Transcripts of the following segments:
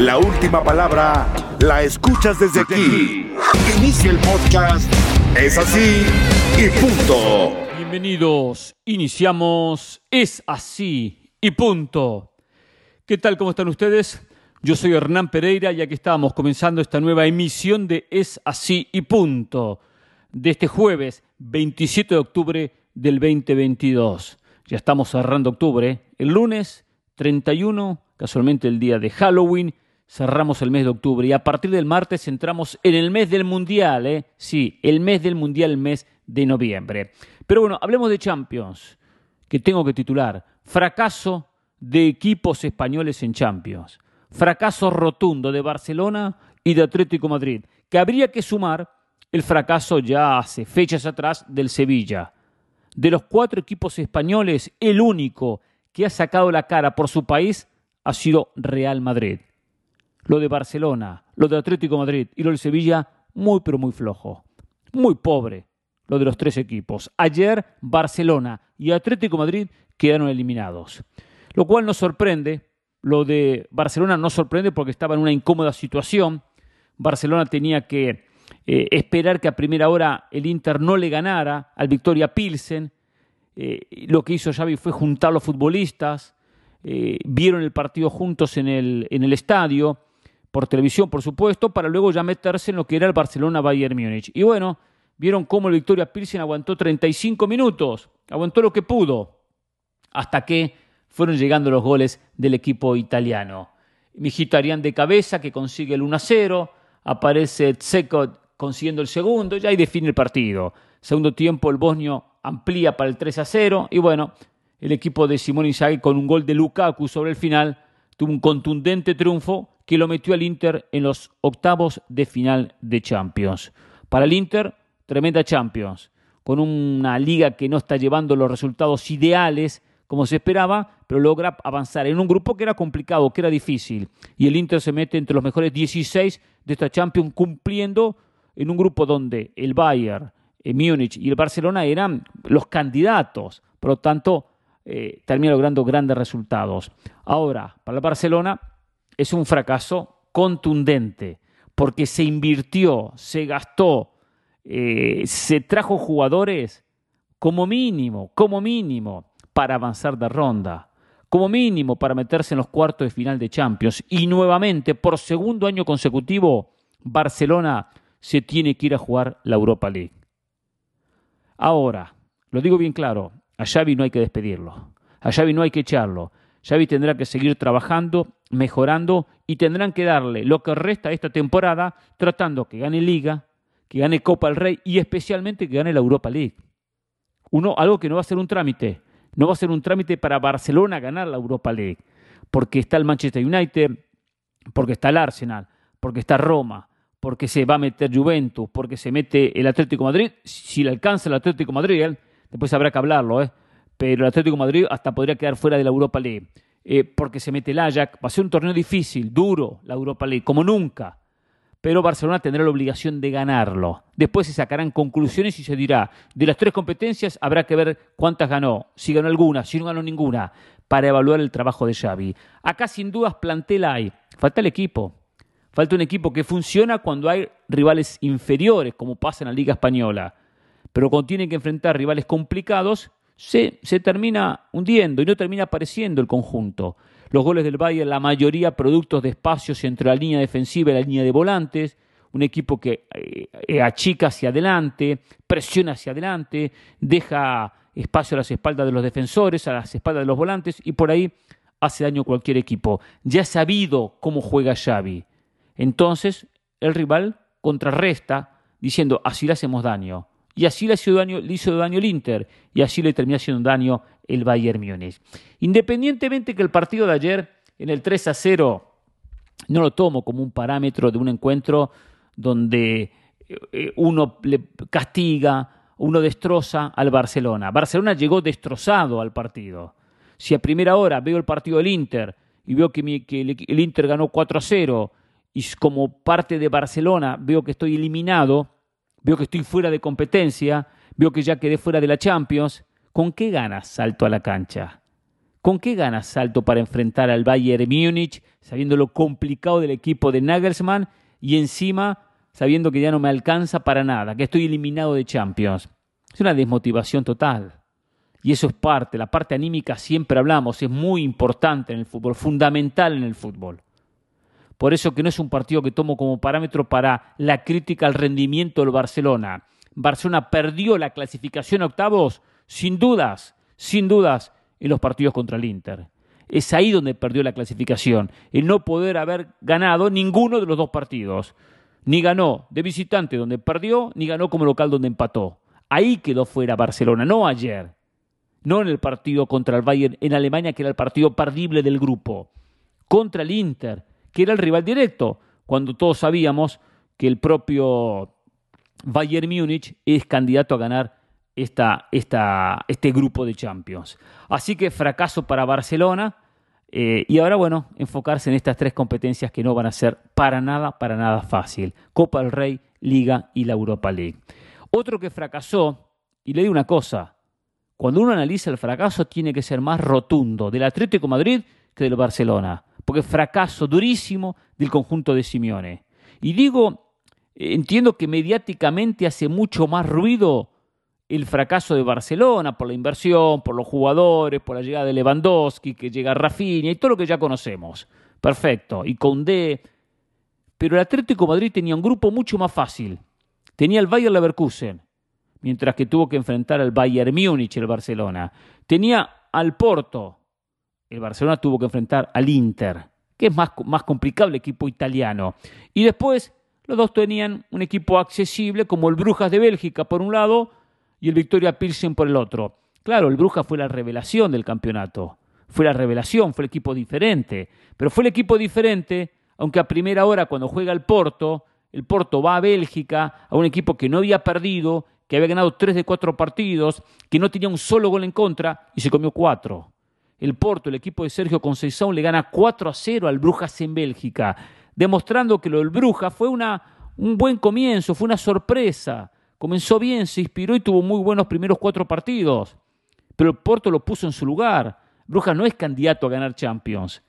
La última palabra la escuchas desde aquí. Inicia el podcast. Es así y punto. Bienvenidos. Iniciamos Es así y punto. ¿Qué tal? ¿Cómo están ustedes? Yo soy Hernán Pereira y aquí estamos comenzando esta nueva emisión de Es así y punto de este jueves 27 de octubre del 2022. Ya estamos cerrando octubre. El lunes 31, casualmente el día de Halloween, cerramos el mes de octubre y a partir del martes entramos en el mes del Mundial, ¿eh? Sí, el mes del Mundial, el mes de noviembre. Pero bueno, hablemos de Champions, que tengo que titular. Fracaso de equipos españoles en Champions. Fracaso rotundo de Barcelona y de Atlético Madrid, que habría que sumar el fracaso ya hace fechas atrás del Sevilla. De los cuatro equipos españoles, el único que ha sacado la cara por su país ha sido Real Madrid. Lo de Barcelona, lo de Atlético Madrid y lo de Sevilla, muy pero muy flojo. Muy pobre lo de los tres equipos. Ayer Barcelona y Atlético Madrid quedaron eliminados. Lo cual nos sorprende. Lo de Barcelona no sorprende porque estaba en una incómoda situación. Barcelona tenía que eh, esperar que a primera hora el Inter no le ganara al Victoria Pilsen. Eh, lo que hizo Xavi fue juntar a los futbolistas, eh, vieron el partido juntos en el, en el estadio, por televisión, por supuesto, para luego ya meterse en lo que era el Barcelona-Bayern Múnich. Y bueno, vieron cómo el Victoria Pilsen aguantó 35 minutos, aguantó lo que pudo, hasta que fueron llegando los goles del equipo italiano. Mkhitaryan de cabeza que consigue el 1-0, aparece Tseko consiguiendo el segundo, ya ahí define el partido. Segundo tiempo el bosnio amplía para el 3 a 0 y bueno, el equipo de Simone Inzaghi con un gol de Lukaku sobre el final tuvo un contundente triunfo que lo metió al Inter en los octavos de final de Champions. Para el Inter, tremenda Champions, con una liga que no está llevando los resultados ideales como se esperaba, pero logra avanzar en un grupo que era complicado, que era difícil. Y el Inter se mete entre los mejores 16 de esta Champions cumpliendo en un grupo donde el Bayern, Múnich y el Barcelona eran los candidatos, por lo tanto eh, termina logrando grandes resultados. Ahora, para el Barcelona es un fracaso contundente, porque se invirtió, se gastó, eh, se trajo jugadores como mínimo, como mínimo, para avanzar de ronda, como mínimo para meterse en los cuartos de final de Champions. Y nuevamente, por segundo año consecutivo, Barcelona se tiene que ir a jugar la Europa League. Ahora, lo digo bien claro, a Xavi no hay que despedirlo, a Xavi no hay que echarlo. Xavi tendrá que seguir trabajando, mejorando y tendrán que darle lo que resta esta temporada tratando que gane Liga, que gane Copa del Rey y especialmente que gane la Europa League. Uno, algo que no va a ser un trámite, no va a ser un trámite para Barcelona ganar la Europa League, porque está el Manchester United, porque está el Arsenal, porque está Roma, porque se va a meter Juventus, porque se mete el Atlético Madrid, si le alcanza el Atlético Madrid, después habrá que hablarlo, ¿eh? Pero el Atlético Madrid hasta podría quedar fuera de la Europa League, eh, porque se mete el Ajax, va a ser un torneo difícil, duro, la Europa League, como nunca, pero Barcelona tendrá la obligación de ganarlo. Después se sacarán conclusiones y se dirá, de las tres competencias habrá que ver cuántas ganó, si ganó alguna, si no ganó ninguna, para evaluar el trabajo de Xavi. Acá sin dudas plantel hay, falta el equipo, Falta un equipo que funciona cuando hay rivales inferiores, como pasa en la Liga Española. Pero cuando tienen que enfrentar rivales complicados, se, termina hundiendo y no termina apareciendo el conjunto. Los goles del Bayern, la mayoría productos de espacios entre la línea defensiva y la línea de volantes. Un equipo que eh, achica hacia adelante, presiona hacia adelante, deja espacio a las espaldas de los defensores, a las espaldas de los volantes y por ahí hace daño cualquier equipo. Ya ha sabido cómo juega Xavi. Entonces el rival contrarresta diciendo así le hacemos daño. Y así le hizo daño, le hizo daño el Inter y así le termina haciendo daño el Bayern Múnich. Independientemente que el partido de ayer en el 3 a 0 no lo tomo como un parámetro de un encuentro donde eh, uno le castiga, uno destroza al Barcelona. Barcelona llegó destrozado al partido. Si a primera hora veo el partido del Inter y veo que, el, el Inter ganó 4 a 0 y como parte de Barcelona veo que estoy eliminado, veo que estoy fuera de competencia, veo que ya quedé fuera de la Champions, ¿con qué ganas salto a la cancha? ¿Con qué ganas salto para enfrentar al Bayern Múnich, sabiendo lo complicado del equipo de Nagelsmann y encima sabiendo que ya no me alcanza para nada, que estoy eliminado de Champions? Es una desmotivación total. Y eso es parte, la parte anímica siempre hablamos, es muy importante en el fútbol, fundamental en el fútbol. Por eso que no es un partido que tomo como parámetro para la crítica al rendimiento del Barcelona. Barcelona perdió la clasificación a octavos, sin dudas, sin dudas, en los partidos contra el Inter. Es ahí donde perdió la clasificación, el no poder haber ganado ninguno de los dos partidos. Ni ganó de visitante donde perdió, ni ganó como local donde empató. Ahí quedó fuera Barcelona, no ayer. No en el partido contra el Bayern en Alemania, que era el partido perdible del grupo. Contra el Inter, que era el rival directo, cuando todos sabíamos que el propio Bayern Múnich es candidato a ganar esta, este grupo de Champions. Así que fracaso para Barcelona. Eh, y ahora, bueno, enfocarse en estas tres competencias que no van a ser para nada, para nada fácil. Copa del Rey, Liga y la Europa League. Otro que fracasó, y le digo una cosa, cuando uno analiza el fracaso tiene que ser más rotundo del Atlético Madrid que del Barcelona porque fracaso durísimo del conjunto de Simeone. Y digo, entiendo que mediáticamente hace mucho más ruido el fracaso de Barcelona por la inversión, por los jugadores, por la llegada de Lewandowski, que llega Rafinha y todo lo que ya conocemos. Perfecto. Y Condé. Pero el Atlético Madrid tenía un grupo mucho más fácil. Tenía el Bayern Leverkusen, mientras que tuvo que enfrentar al Bayern Múnich el Barcelona. Tenía al Porto, el Barcelona tuvo que enfrentar al Inter, que es más, más complicado el equipo italiano. Y después los dos tenían un equipo accesible como el Brujas de Bélgica por un lado y el Victoria Pilsen por el otro. Claro, el Brujas fue la revelación del campeonato. Fue la revelación, fue el equipo diferente. Pero fue el equipo diferente, aunque a primera hora cuando juega el Porto, el Porto va a Bélgica, a un equipo que no había perdido, que había ganado tres de cuatro partidos, que no tenía un solo gol en contra y se comió cuatro el Porto, el equipo de Sergio Conceição, le gana 4 a 0 al Brujas en Bélgica, demostrando que lo del Brujas fue una, un buen comienzo, fue una sorpresa. Comenzó bien, se inspiró y tuvo muy buenos primeros cuatro partidos. Pero el Porto lo puso en su lugar. Brujas no es candidato a ganar Champions.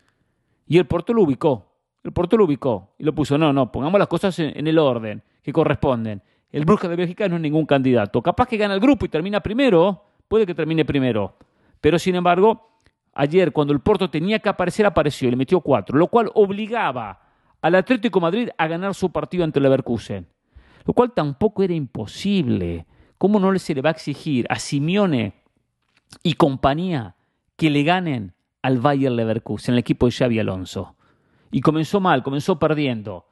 Y el Porto lo ubicó. El Porto lo ubicó y lo puso. No, no, pongamos las cosas en, en el orden que corresponden. El Brujas de Bélgica no es ningún candidato. Capaz que gana el grupo y termina primero. Puede que termine primero. Pero sin embargo, Ayer, cuando el Porto tenía que aparecer, apareció y le metió cuatro, lo cual obligaba al Atlético Madrid a ganar su partido ante el Leverkusen. Lo cual tampoco era imposible. ¿Cómo no se le va a exigir a Simeone y compañía que le ganen al Bayern Leverkusen, el equipo de Xavi Alonso? Y comenzó mal, comenzó perdiendo.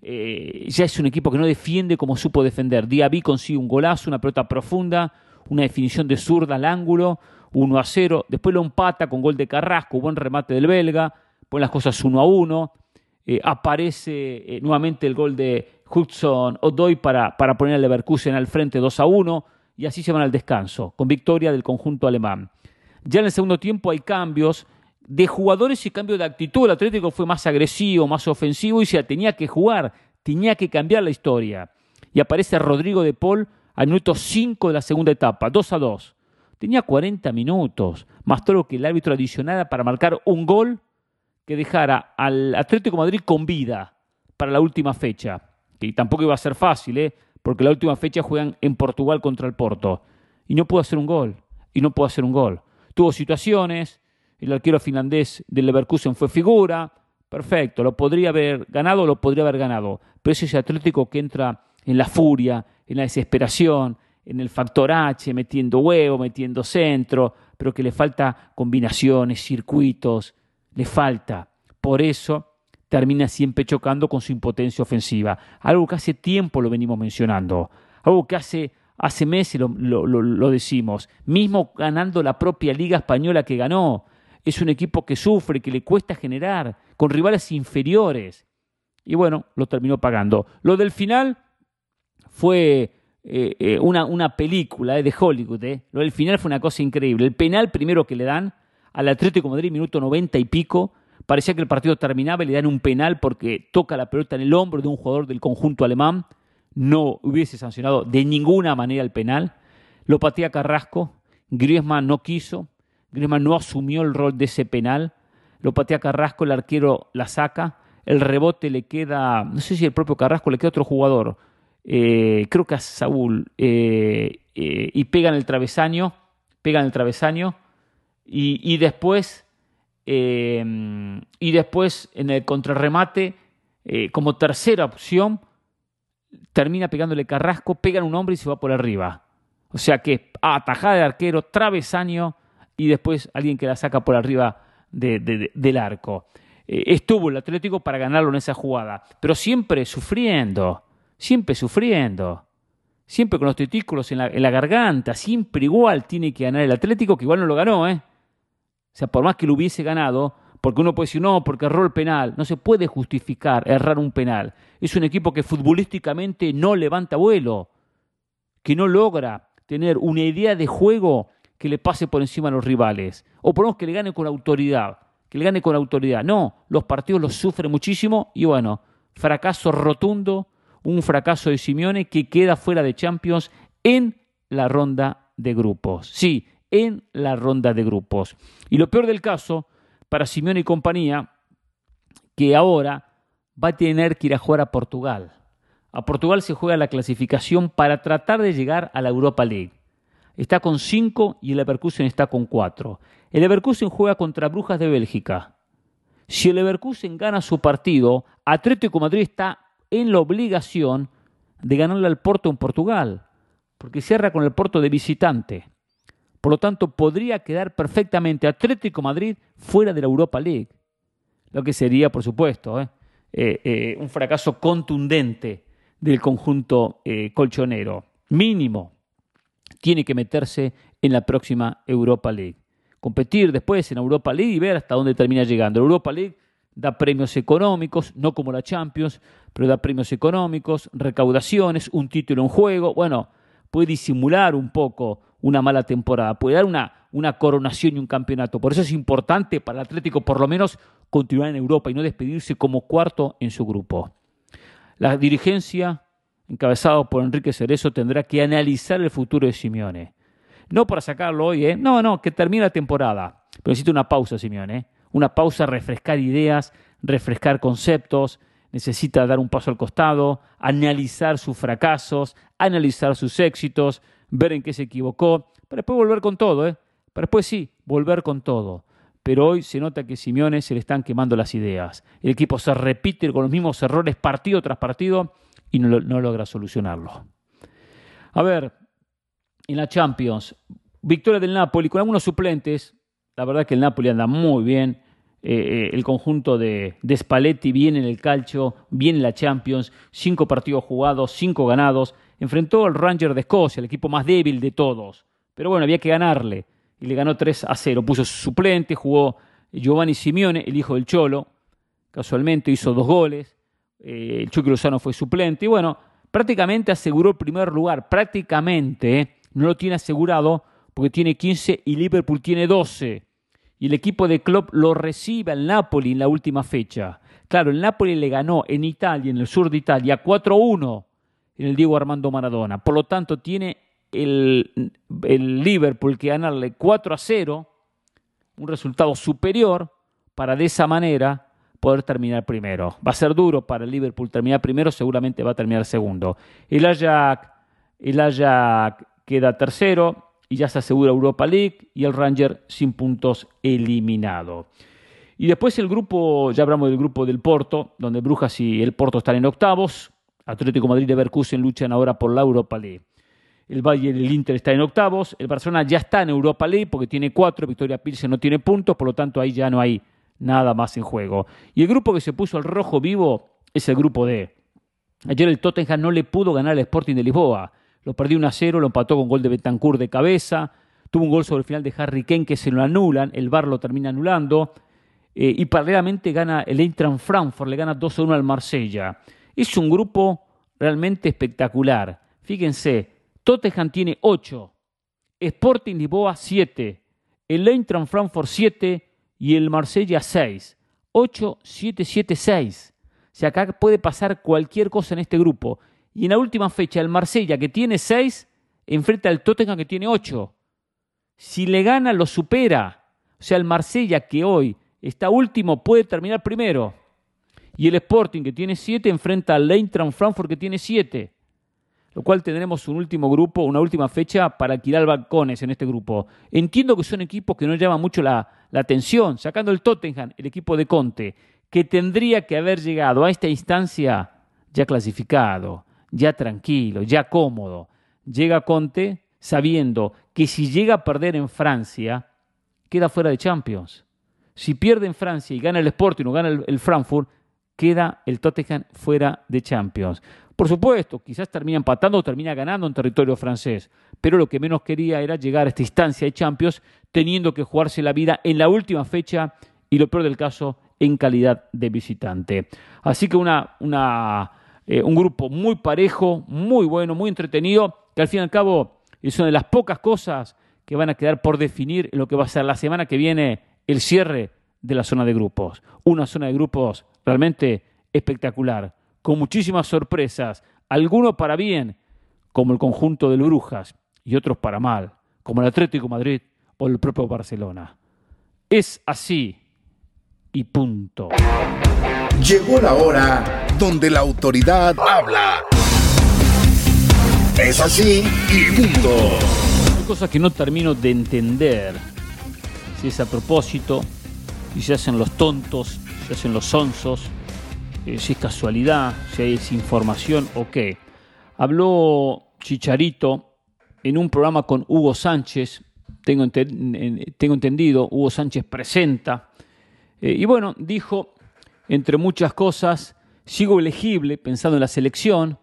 Eh, ya es un equipo que no defiende como supo defender. Diaby consigue un golazo, una pelota profunda, una definición de zurda al ángulo, 1 a 0. Después lo empata con gol de Carrasco, buen remate del belga. Pone las cosas 1 a 1. Eh, aparece eh, nuevamente el gol de Hudson Odoy para, para poner al Leverkusen al frente 2 a 1. Y así se van al descanso, con victoria del conjunto alemán. Ya en el segundo tiempo hay cambios de jugadores y cambio de actitud. El Atlético fue más agresivo, más ofensivo y se tenía que jugar, tenía que cambiar la historia. Y aparece Rodrigo de Paul al minuto 5 de la segunda etapa, 2 a 2. Tenía 40 minutos, más todo lo que el árbitro adicionara para marcar un gol que dejara al Atlético Madrid con vida para la última fecha. Que tampoco iba a ser fácil, ¿eh? porque la última fecha juegan en Portugal contra el Porto. Y no pudo hacer un gol. Y no pudo hacer un gol. Tuvo situaciones, el arquero finlandés del Leverkusen fue figura, perfecto, lo podría haber ganado, lo podría haber ganado. Pero ese Atlético que entra en la furia, en la desesperación, en el factor H, metiendo huevo, metiendo centro, pero que le falta combinaciones, circuitos, le falta. Por eso termina siempre chocando con su impotencia ofensiva. Algo que hace tiempo lo venimos mencionando, algo que hace, hace meses lo, lo decimos, mismo ganando la propia Liga Española que ganó. Es un equipo que sufre, que le cuesta generar, con rivales inferiores. Y bueno, lo terminó pagando. Lo del final fue eh, eh, una, una, película eh, de Hollywood. Lo del final fue una cosa increíble. El penal primero que le dan al Atlético de Madrid, minuto 90 y pico, parecía que el partido terminaba y le dan un penal porque toca la pelota en el hombro de un jugador del conjunto alemán. No hubiese sancionado de ninguna manera el penal. Lo patea Carrasco. Griezmann no quiso. Griezmann no asumió el rol de ese penal, lo patea Carrasco, el arquero la saca, el rebote le queda, no sé si el propio Carrasco le queda otro jugador, eh, creo que a Saúl, eh, eh, y pega en el travesaño, pega en el travesaño, y, después, y después en el contrarremate, como tercera opción, termina pegándole Carrasco, pega en un hombre y se va por arriba. O sea que atajada de arquero, travesaño y después alguien que la saca por arriba del arco. Eh, estuvo el Atlético para ganarlo en esa jugada, pero siempre sufriendo, siempre sufriendo, siempre con los testículos en la, garganta, siempre igual tiene que ganar el Atlético, que igual no lo ganó, ¿eh? O sea, por más que lo hubiese ganado, porque uno puede decir, no, porque erró el penal, no se puede justificar errar un penal. Es un equipo que futbolísticamente no levanta vuelo, que no logra tener una idea de juego que le pase por encima a los rivales. O por lo menos que le gane con autoridad. Que le gane con autoridad. No, los partidos los sufren muchísimo y bueno, fracaso rotundo, un fracaso de Simeone que queda fuera de Champions en la ronda de grupos. Sí, en la ronda de grupos. Y lo peor del caso, para Simeone y compañía, que ahora va a tener que ir a jugar a Portugal. A Portugal se juega la clasificación para tratar de llegar a la Europa League está con 5 y el Leverkusen está con 4. El Leverkusen juega contra Brujas de Bélgica. Si el Leverkusen gana su partido, Atlético Madrid está en la obligación de ganarle al Porto en Portugal, porque cierra con el Porto de visitante. Por lo tanto, podría quedar perfectamente Atlético Madrid fuera de la Europa League, lo que sería, por supuesto, ¿eh? Eh, eh, un fracaso contundente del conjunto colchonero, mínimo tiene que meterse en la próxima Europa League. Competir después en Europa League y ver hasta dónde termina llegando. La Europa League da premios económicos, no como la Champions, pero da premios económicos, recaudaciones, un título en juego. Bueno, puede disimular un poco una mala temporada, puede dar una, una coronación y un campeonato. Por eso es importante para el Atlético por lo menos continuar en Europa y no despedirse como cuarto en su grupo. La dirigencia encabezado por Enrique Cerezo, tendrá que analizar el futuro de Simeone. No para sacarlo hoy, ¿eh? no, no, que termine la temporada. Pero necesita una pausa, Simeone. ¿eh? Una pausa, refrescar ideas, refrescar conceptos. Necesita dar un paso al costado, analizar sus fracasos, analizar sus éxitos, ver en qué se equivocó, para después volver con todo. ¿eh? Para después sí, volver con todo. Pero hoy se nota que Simeone se le están quemando las ideas. El equipo se repite con los mismos errores partido tras partido y no, logra solucionarlo. A ver, en la Champions, victoria del Napoli con algunos suplentes. La verdad que el Napoli anda muy bien. Eh, eh, el conjunto de, de, Spalletti viene en el calcio, viene en la Champions. Cinco partidos jugados, cinco ganados. Enfrentó al Ranger de Escocia, el equipo más débil de todos. Pero bueno, había que ganarle. Y le ganó 3 a 0. Puso su suplente, jugó Giovanni Simeone, el hijo del Cholo. Casualmente hizo dos goles eh, el Chucky Lozano fue suplente y bueno, prácticamente aseguró el primer lugar, prácticamente eh, no lo tiene asegurado porque tiene 15 y Liverpool tiene 12. Y el equipo de Klopp lo recibe al Napoli en la última fecha. Claro, el Napoli le ganó en Italia, en el sur de Italia, 4-1 en el Diego Armando Maradona. Por lo tanto, tiene el, el Liverpool que ganarle 4 0, un resultado superior, para de esa manera poder terminar primero. Va a ser duro para el Liverpool terminar primero, seguramente va a terminar segundo. El Ajax, el Ajax queda tercero y ya se asegura Europa League y el Ranger sin puntos eliminado. Y después el grupo, ya hablamos del grupo del Porto, donde Brujas y el Porto están en octavos. Atlético Madrid y Leverkusen luchan ahora por la Europa League. El Bayern y el Inter están en octavos. El Barcelona ya está en Europa League porque tiene cuatro. Victoria Pilsen no tiene puntos, por lo tanto ahí ya no hay nada más en juego. Y el grupo que se puso al rojo vivo es el grupo D. Ayer el Tottenham no le pudo ganar al Sporting de Lisboa. Lo perdió 1 a 0, lo empató con gol de Betancourt de cabeza. Tuvo un gol sobre el final de Harry Kane que se lo anulan, el VAR lo termina anulando. Eh, y paralelamente gana el Eintracht Frankfurt, le gana 2 a 1 al Marsella. Es un grupo realmente espectacular. Fíjense, Tottenham tiene 8, Sporting Lisboa 7, el Eintracht Frankfurt 7 y el Marsella 6. 8, 7, 7, 6. O sea, acá puede pasar cualquier cosa en este grupo. Y en la última fecha, el Marsella, que tiene 6, enfrenta al Tottenham, que tiene 8. Si le gana, lo supera. O sea, el Marsella que hoy está último puede terminar primero. Y el Sporting que tiene siete enfrenta al Eintracht Frankfurt que tiene siete. Lo cual tendremos un último grupo, una última fecha para alquilar balcones en este grupo. Entiendo que son equipos que no llaman mucho la atención, sacando el Tottenham, el equipo de Conte, que tendría que haber llegado a esta instancia ya clasificado, ya tranquilo, ya cómodo. Llega Conte sabiendo que si llega a perder en Francia, queda fuera de Champions. Si pierde en Francia y gana el Sporting o gana el, Frankfurt, queda el Tottenham fuera de Champions. Por supuesto, quizás termina empatando o termina ganando en territorio francés, pero lo que menos quería era llegar a esta instancia de Champions teniendo que jugarse la vida en la última fecha y lo peor del caso, en calidad de visitante. Así que una, una eh, un grupo muy parejo, muy bueno, muy entretenido, que al fin y al cabo es una de las pocas cosas que van a quedar por definir lo que va a ser la semana que viene el cierre de la zona de grupos. Una zona de grupos realmente espectacular, con muchísimas sorpresas, algunos para bien, como el conjunto del Brujas, y otros para mal, como el Atlético Madrid o el propio Barcelona. Es así y punto. Llegó la hora donde la autoridad habla. Es así y punto. Hay cosas que no termino de entender. Si es a propósito, si se hacen los tontos, si se hacen los sonsos, eh, si es casualidad, si es información o qué. Habló Chicharito en un programa con Hugo Sánchez, tengo, tengo entendido, Hugo Sánchez presenta, eh, y bueno, dijo entre muchas cosas, sigo elegible pensando en la selección.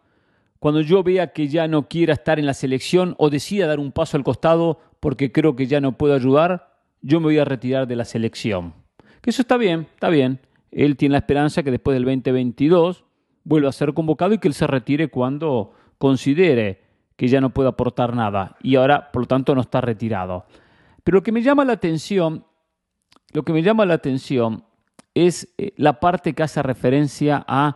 Cuando yo vea que ya no quiera estar en la selección o decida dar un paso al costado porque creo que ya no puedo ayudar, yo me voy a retirar de la selección. Que eso está bien, está bien. Él tiene la esperanza que después del 2022 vuelva a ser convocado y que él se retire cuando considere que ya no puede aportar nada y ahora, por lo tanto, no está retirado. Pero lo que me llama la atención, lo que me llama la atención es eh, la parte que hace referencia a,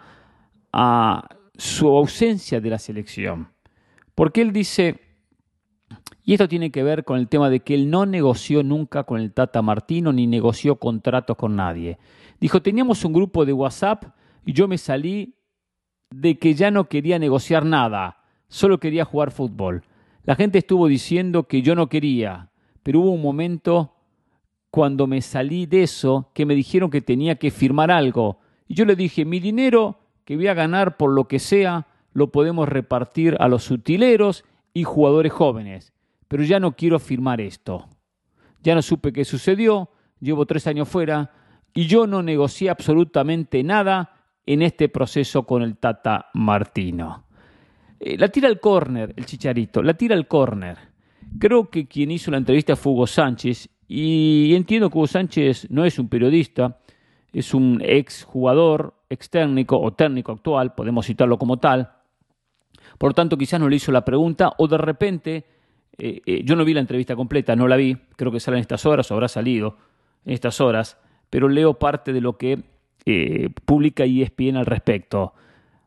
su ausencia de la selección. Porque él dice, y esto tiene que ver con el tema de que él no negoció nunca con el Tata Martino ni negoció contratos con nadie. Dijo, teníamos un grupo de WhatsApp y yo me salí de que ya no quería negociar nada, solo quería jugar fútbol. La gente estuvo diciendo que yo no quería, pero hubo un momento cuando me salí de eso que me dijeron que tenía que firmar algo. Y yo le dije, mi dinero que voy a ganar por lo que sea, lo podemos repartir a los utileros y jugadores jóvenes. Pero ya no quiero firmar esto. Ya no supe qué sucedió, llevo tres años fuera y yo no negocié absolutamente nada en este proceso con el Tata Martino. Eh, la tira al córner, el chicharito, la tira al córner. Creo que quien hizo la entrevista fue Hugo Sánchez y entiendo que Hugo Sánchez no es un periodista, es un ex jugador, ex técnico o técnico actual, podemos citarlo como tal. Por tanto, quizás no le hizo la pregunta o de repente, eh, eh, yo no vi la entrevista completa, no la vi, creo que sale en estas horas o habrá salido en estas horas, pero leo parte de lo que eh, publica ESPN al respecto.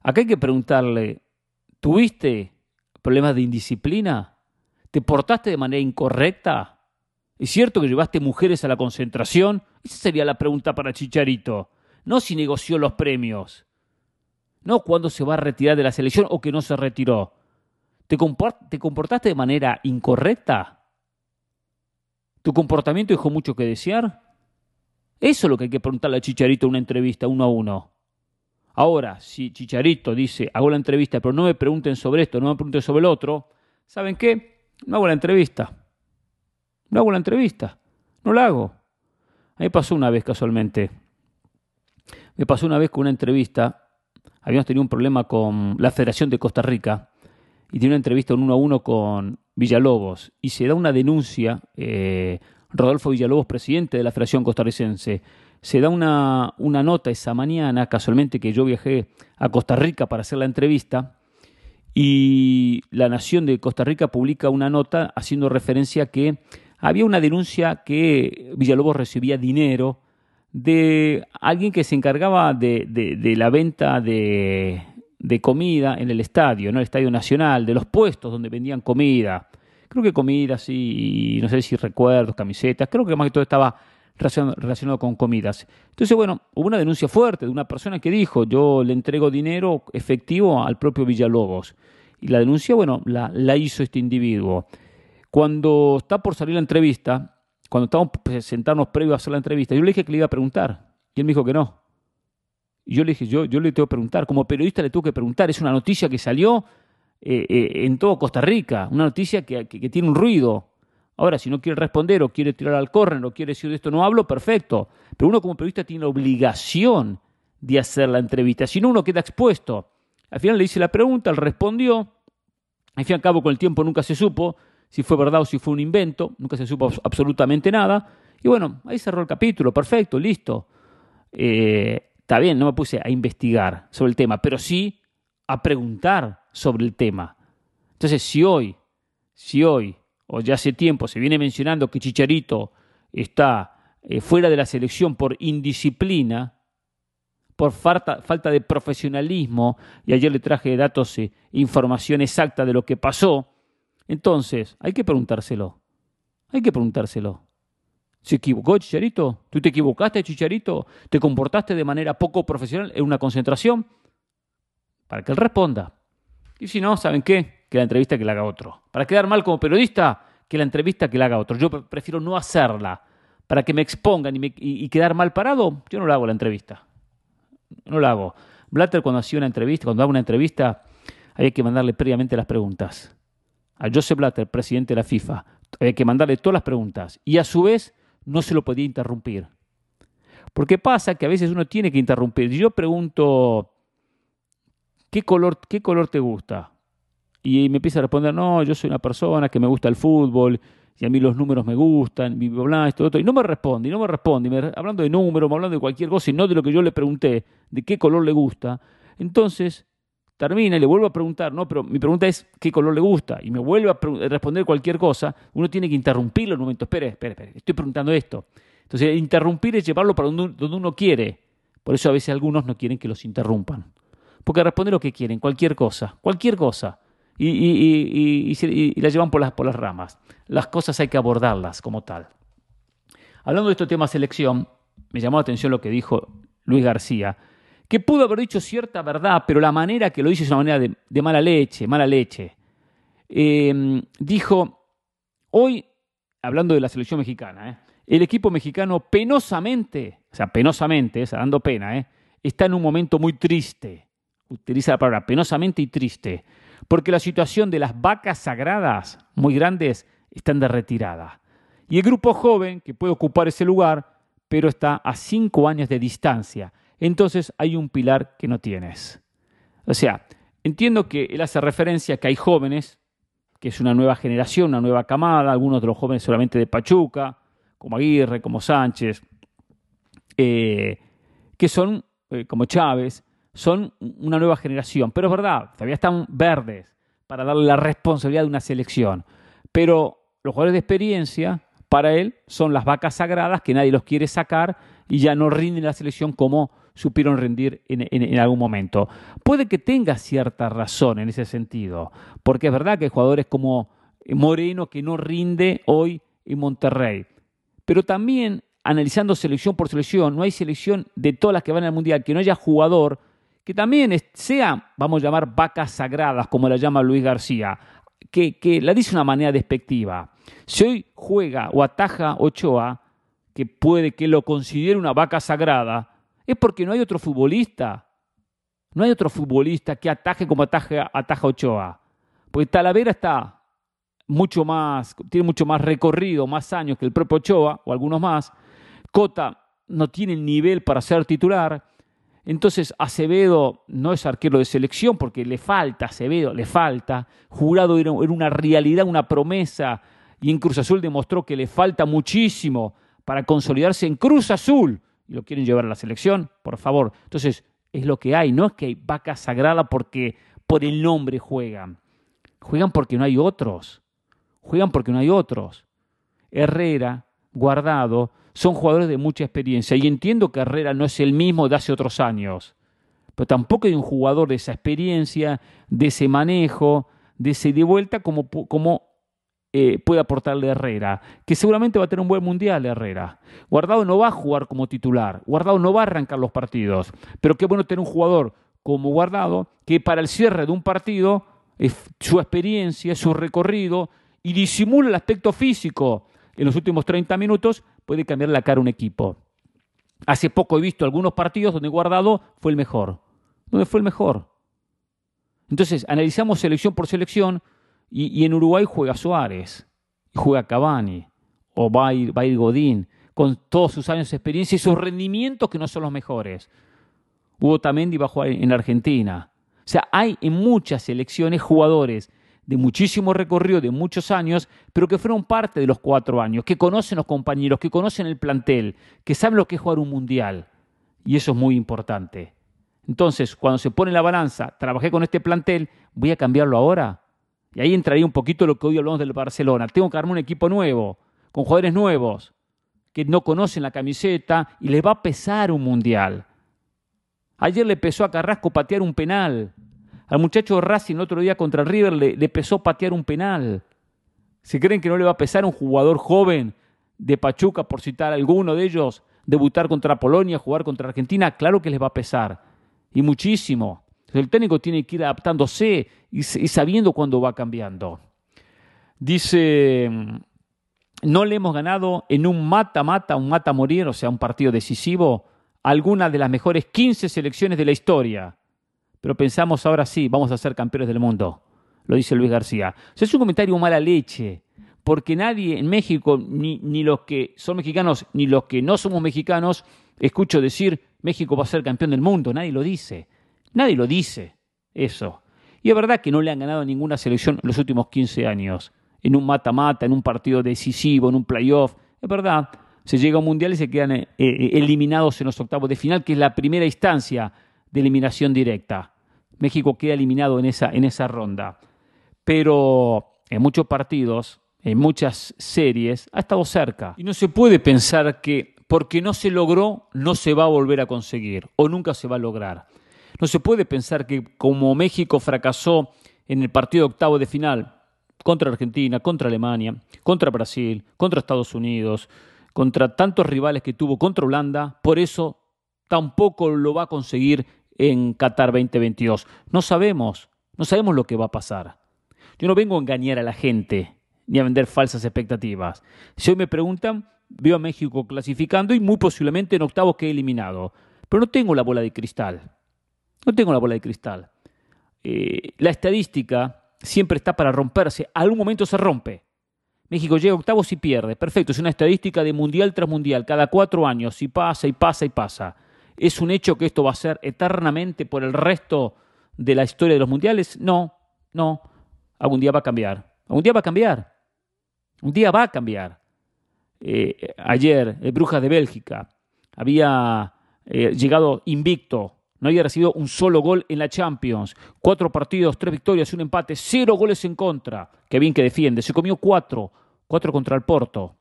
Acá hay que preguntarle, ¿tuviste problemas de indisciplina? ¿Te portaste de manera incorrecta? ¿Es cierto que llevaste mujeres a la concentración? Esa sería la pregunta para Chicharito. No si negoció los premios. No cuándo se va a retirar de la selección o que no se retiró. ¿Te, comportaste de manera incorrecta? ¿Tu comportamiento dejó mucho que desear? Eso es lo que hay que preguntarle a Chicharito en una entrevista uno a uno. Ahora, si Chicharito dice, hago la entrevista, pero no me pregunten sobre esto, no me pregunten sobre el otro, ¿saben qué? No hago la entrevista. No hago la entrevista. No la hago. A mí pasó una vez casualmente. Me pasó una vez con una entrevista. Habíamos tenido un problema con la Federación de Costa Rica y tenía una entrevista uno a uno con Villalobos. Y se da una denuncia, eh, Rodolfo Villalobos, presidente de la Federación Costarricense, se da una, una nota esa mañana, casualmente que yo viajé a Costa Rica para hacer la entrevista, y la Nación de Costa Rica publica una nota haciendo referencia a que había una denuncia que Villalobos recibía dinero de alguien que se encargaba de, la venta de, comida en el estadio, ¿no? el Estadio Nacional, de los puestos donde vendían comida. Creo que comida, sí, no sé si recuerdos, camisetas, creo que más que todo estaba relacionado con comidas. Entonces, bueno, hubo una denuncia fuerte de una persona que dijo, yo le entrego dinero efectivo al propio Villalobos. Y la denuncia, bueno, la hizo este individuo. Cuando está por salir la entrevista, cuando estábamos sentarnos previo a hacer la entrevista, yo le dije que le iba a preguntar. Y él me dijo que no. Y yo le dije, yo, le tengo que preguntar, como periodista le tengo que preguntar, es una noticia que salió eh, eh, en todo Costa Rica, una noticia que, tiene un ruido. Ahora, si no quiere responder o quiere tirar al córner o quiere decir de esto no hablo, perfecto. Pero uno como periodista tiene la obligación de hacer la entrevista, si no uno queda expuesto. Al final le hice la pregunta, él respondió, al fin y al cabo con el tiempo nunca se supo si fue verdad o si fue un invento, nunca se supo absolutamente nada. Y bueno, ahí cerró el capítulo, perfecto, listo. Eh, Está bien, no me puse a investigar sobre el tema, pero sí a preguntar sobre el tema. Entonces, si hoy, si hoy, o ya hace tiempo, se viene mencionando que Chicharito está eh, fuera de la selección por indisciplina, por falta, falta de profesionalismo, y ayer le traje datos e información exacta de lo que pasó, entonces hay que preguntárselo. Hay que preguntárselo. ¿Se equivocó Chicharito? ¿Tú te equivocaste, Chicharito? ¿Te comportaste de manera poco profesional en una concentración? Para que él responda. Y si no, ¿saben qué? Que la entrevista que la haga otro. Para quedar mal como periodista, que la entrevista que la haga otro. Yo prefiero no hacerla. Para que me expongan y, quedar mal parado, yo no la hago la entrevista. No la hago. Blatter cuando hacía una entrevista, cuando daba una entrevista, había que mandarle previamente las preguntas. A Joseph Blatter, presidente de la FIFA, había que mandarle todas las preguntas. Y a su vez no se lo podía interrumpir. Porque pasa que a veces uno tiene que interrumpir. Yo pregunto, ¿qué color, qué color te gusta? Y me empieza a responder, no, yo soy una persona que me gusta el fútbol y a mí los números me gustan, y bla, esto, otro. Y no me responde, y no me responde, hablando de números, hablando de cualquier cosa y no de lo que yo le pregunté, de qué color le gusta. Entonces, termina y le vuelvo a preguntar, no, pero mi pregunta es qué color le gusta, y me vuelve a responder cualquier cosa, uno tiene que interrumpirlo en un momento, espere, espere, espere, estoy preguntando esto. Entonces, interrumpir es llevarlo para donde, uno quiere. Por eso a veces algunos no quieren que los interrumpan. Porque responde lo que quieren, cualquier cosa, cualquier cosa. Y, y, y, la llevan por las, por las ramas. Las cosas hay que abordarlas como tal. Hablando de este tema selección, me llamó la atención lo que dijo Luis García que pudo haber dicho cierta verdad, pero la manera que lo hizo es una manera de, mala leche, mala leche. Em, dijo, hoy, hablando de la selección mexicana, ¿eh? el equipo mexicano penosamente, o sea, penosamente, sea, dando pena, ¿eh? está en un momento muy triste. Utiliza la palabra penosamente y triste, porque la situación de las vacas sagradas, muy grandes, están de retirada. Y el grupo joven, que puede ocupar ese lugar, pero está a cinco años de distancia entonces hay un pilar que no tienes. O sea, entiendo que él hace referencia a que hay jóvenes, que es una nueva generación, una nueva camada, algunos de los jóvenes solamente de Pachuca, como Aguirre, como Sánchez, eh, que son, eh, como Chávez, son una nueva generación. Pero es verdad, todavía están verdes para darle la responsabilidad de una selección. Pero los jugadores de experiencia, para él, son las vacas sagradas que nadie los quiere sacar y ya no rinden la selección como supieron rendir en, algún momento. Puede que tenga cierta razón en ese sentido, porque es verdad que hay jugadores como Moreno que no rinde hoy en Monterrey, pero también analizando selección por selección, no hay selección de todas las que van al Mundial, que no haya jugador que también sea, vamos a llamar, vacas sagradas, como la llama Luis García, que, que la dice de una manera despectiva. Si hoy juega o ataja Ochoa, que puede que lo considere una vaca sagrada, es porque no hay otro futbolista. No hay otro futbolista que ataje como ataja, ataja Ochoa. Porque Talavera está mucho más, tiene mucho más recorrido, más años que el propio Ochoa, o algunos más. Cota no tiene el nivel para ser titular. Entonces Acevedo no es arquero de selección porque le falta, Acevedo le falta. Jurado era una realidad, una promesa. Y en Cruz Azul demostró que le falta muchísimo para consolidarse en Cruz Azul y lo quieren llevar a la selección, por favor. Entonces, es lo que hay, no es que hay vaca sagrada porque por el nombre juegan. Juegan porque no hay otros. Juegan porque no hay otros. Herrera, Guardado, son jugadores de mucha experiencia. Y entiendo que Herrera no es el mismo de hace otros años. Pero tampoco hay un jugador de esa experiencia, de ese manejo, de ese de vuelta como, como eh, puede aportarle Herrera, que seguramente va a tener un buen mundial Herrera. Guardado no va a jugar como titular, Guardado no va a arrancar los partidos, pero qué bueno tener un jugador como Guardado que para el cierre de un partido, su experiencia, su recorrido y disimula el aspecto físico en los últimos 30 minutos, puede cambiar la cara a un equipo. Hace poco he visto algunos partidos donde Guardado fue el mejor. ¿Dónde fue el mejor? Entonces, analizamos selección por selección y, en Uruguay juega Suárez, juega Cavani, o va a, ir, Godín, con todos sus años de experiencia y sus rendimientos que no son los mejores. Hugo Tamendi va a jugar en Argentina. O sea, hay en muchas selecciones jugadores de muchísimo recorrido, de muchos años, pero que fueron parte de los cuatro años, que conocen los compañeros, que conocen el plantel, que saben lo que es jugar un mundial. Y eso es muy importante. Entonces, cuando se pone la balanza, trabajé con este plantel, voy a cambiarlo ahora. Y ahí entraría un poquito lo que hoy hablamos del Barcelona. Tengo que armar un equipo nuevo, con jugadores nuevos, que no conocen la camiseta y les va a pesar un mundial. Ayer le pesó a Carrasco patear un penal. Al muchacho Racing el otro día contra el River le, le pesó patear un penal. ¿Se creen que no le va a pesar a un jugador joven de Pachuca, por citar alguno de ellos, debutar contra Polonia, jugar contra Argentina? Claro que les va a pesar. Y muchísimo. El técnico tiene que ir adaptándose y, sabiendo cuándo va cambiando. Dice, no le hemos ganado en un mata-mata, un mata-morir, o sea, un partido decisivo, alguna de las mejores 15 selecciones de la historia. Pero pensamos ahora sí, vamos a ser campeones del mundo, lo dice Luis García. es un comentario mala leche, porque nadie en México, ni, ni los que son mexicanos, ni los que no somos mexicanos, escucho decir México va a ser campeón del mundo, nadie lo dice. Nadie lo dice eso. Y es verdad que no le han ganado ninguna selección en los últimos 15 años. En un mata-mata, en un partido decisivo, en un playoff. Es verdad, se llega a un mundial y se quedan eh, eh, eliminados en los octavos de final, que es la primera instancia de eliminación directa. México queda eliminado en esa, en esa ronda. Pero en muchos partidos, en muchas series, ha estado cerca. Y no se puede pensar que porque no se logró, no se va a volver a conseguir o nunca se va a lograr. No se puede pensar que como México fracasó en el partido octavo de final contra Argentina, contra Alemania, contra Brasil, contra Estados Unidos, contra tantos rivales que tuvo contra Holanda, por eso tampoco lo va a conseguir en Qatar 2022. No sabemos, no sabemos lo que va a pasar. Yo no vengo a engañar a la gente ni a vender falsas expectativas. Si hoy me preguntan, veo a México clasificando y muy posiblemente en octavos que he eliminado. Pero no tengo la bola de cristal. No tengo la bola de cristal. Eh, la estadística siempre está para romperse. Algún momento se rompe. México llega a octavos y pierde. Perfecto, es una estadística de mundial tras mundial, cada cuatro años, y pasa y pasa y pasa. ¿Es un hecho que esto va a ser eternamente por el resto de la historia de los mundiales? No, no. Algún día va a cambiar. Algún día va a cambiar. Un día va a cambiar. Eh, ayer, el Brujas de Bélgica había eh, llegado invicto no había recibido un solo gol en la Champions. Cuatro partidos, tres victorias, un empate, cero goles en contra. Qué bien que defiende. Se comió cuatro, cuatro contra el Porto.